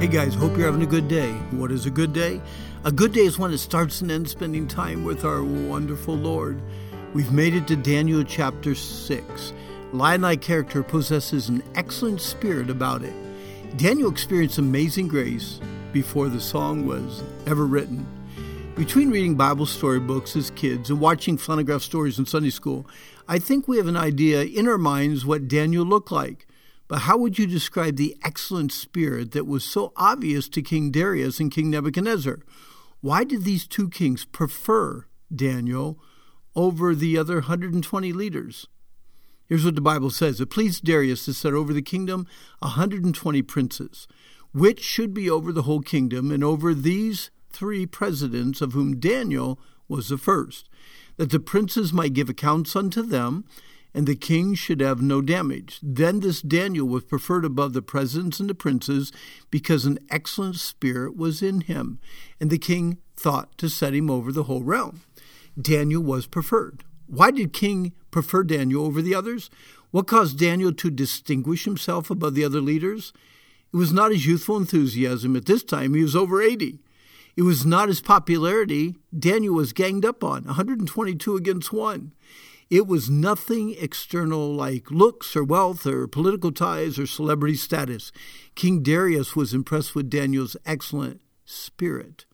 Hey guys, hope you're having a good day. What is a good day? A good day is when it starts and ends spending time with our wonderful Lord. We've made it to Daniel chapter 6. Lion-like character possesses an excellent spirit about it. Daniel experienced amazing grace before the song was ever written. Between reading Bible storybooks as kids and watching flannelgraph stories in Sunday school, I think we have an idea in our minds what Daniel looked like. But how would you describe the excellent spirit that was so obvious to King Darius and King Nebuchadnezzar? Why did these two kings prefer Daniel over the other 120 leaders? Here's what the Bible says It pleased Darius to set over the kingdom 120 princes, which should be over the whole kingdom, and over these three presidents, of whom Daniel was the first, that the princes might give accounts unto them and the king should have no damage. Then this Daniel was preferred above the presidents and the princes because an excellent spirit was in him, and the king thought to set him over the whole realm. Daniel was preferred. Why did king prefer Daniel over the others? What caused Daniel to distinguish himself above the other leaders? It was not his youthful enthusiasm. At this time, he was over 80. It was not his popularity. Daniel was ganged up on, 122 against 1. It was nothing external like looks or wealth or political ties or celebrity status. King Darius was impressed with Daniel's excellent spirit.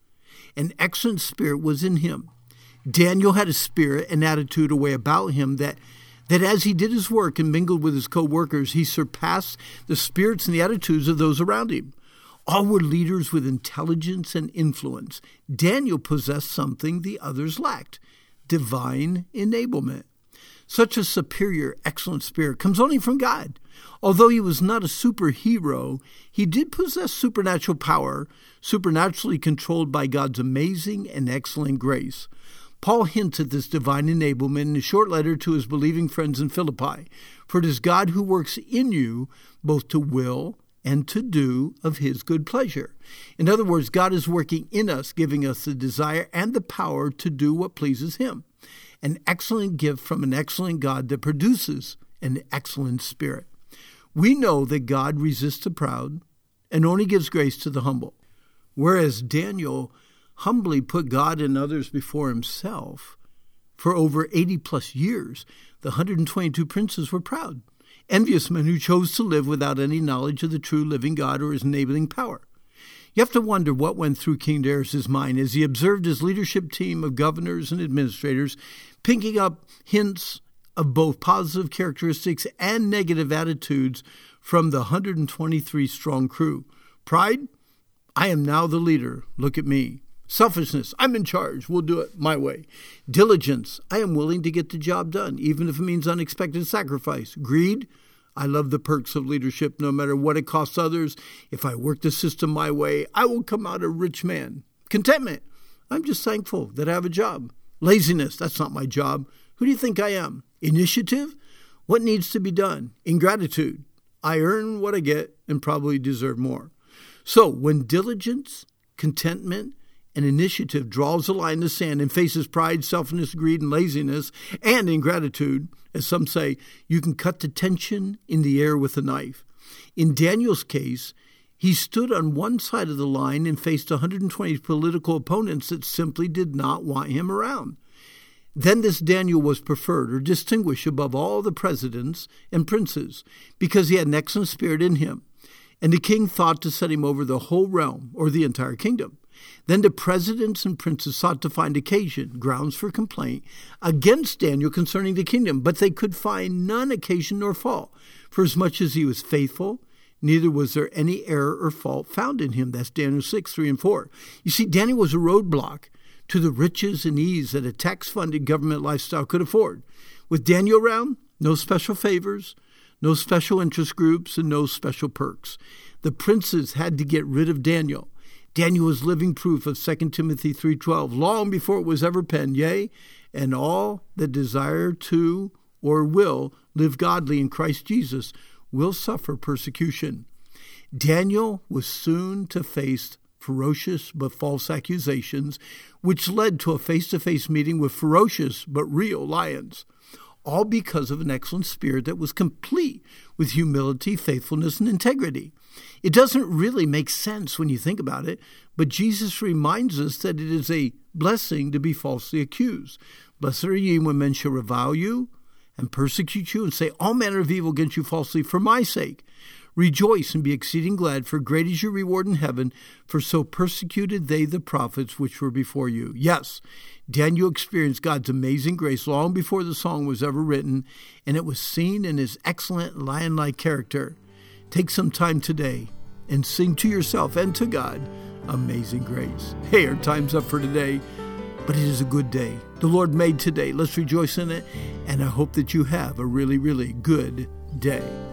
An excellent spirit was in him. Daniel had a spirit and attitude, a way about him that that as he did his work and mingled with his co-workers, he surpassed the spirits and the attitudes of those around him. All were leaders with intelligence and influence. Daniel possessed something the others lacked divine enablement. Such a superior, excellent spirit comes only from God. Although he was not a superhero, he did possess supernatural power, supernaturally controlled by God's amazing and excellent grace. Paul hints at this divine enablement in a short letter to his believing friends in Philippi. For it is God who works in you both to will and to do of his good pleasure. In other words, God is working in us, giving us the desire and the power to do what pleases him an excellent gift from an excellent God that produces an excellent spirit. We know that God resists the proud and only gives grace to the humble. Whereas Daniel humbly put God and others before himself for over 80 plus years, the 122 princes were proud, envious men who chose to live without any knowledge of the true living God or his enabling power. You have to wonder what went through King Darius's mind as he observed his leadership team of governors and administrators picking up hints of both positive characteristics and negative attitudes from the 123 strong crew. Pride, I am now the leader. Look at me. Selfishness, I'm in charge. We'll do it my way. Diligence, I am willing to get the job done, even if it means unexpected sacrifice. Greed, I love the perks of leadership no matter what it costs others. If I work the system my way, I will come out a rich man. Contentment. I'm just thankful that I have a job. Laziness. That's not my job. Who do you think I am? Initiative. What needs to be done? Ingratitude. I earn what I get and probably deserve more. So when diligence, contentment, and initiative draws a line in the sand and faces pride, selfishness, greed, and laziness, and ingratitude, as some say, you can cut the tension in the air with a knife. In Daniel's case, he stood on one side of the line and faced 120 political opponents that simply did not want him around. Then this Daniel was preferred or distinguished above all the presidents and princes because he had an excellent spirit in him. And the king thought to set him over the whole realm or the entire kingdom. Then the presidents and princes sought to find occasion, grounds for complaint, against Daniel concerning the kingdom, but they could find none occasion nor fault. For as much as he was faithful, neither was there any error or fault found in him. That's Daniel 6, 3 and 4. You see, Daniel was a roadblock to the riches and ease that a tax funded government lifestyle could afford. With Daniel around, no special favors, no special interest groups, and no special perks. The princes had to get rid of Daniel Daniel was living proof of 2 Timothy 3:12 long before it was ever penned, yea, and all that desire to or will live godly in Christ Jesus will suffer persecution. Daniel was soon to face ferocious but false accusations, which led to a face to face meeting with ferocious but real lions, all because of an excellent spirit that was complete with humility, faithfulness, and integrity. It doesn't really make sense when you think about it, but Jesus reminds us that it is a blessing to be falsely accused. Blessed are ye when men shall revile you and persecute you and say all manner of evil against you falsely for my sake. Rejoice and be exceeding glad, for great is your reward in heaven, for so persecuted they the prophets which were before you. Yes, Daniel experienced God's amazing grace long before the song was ever written, and it was seen in his excellent lion like character. Take some time today and sing to yourself and to God Amazing Grace. Hey, our time's up for today, but it is a good day. The Lord made today. Let's rejoice in it, and I hope that you have a really, really good day.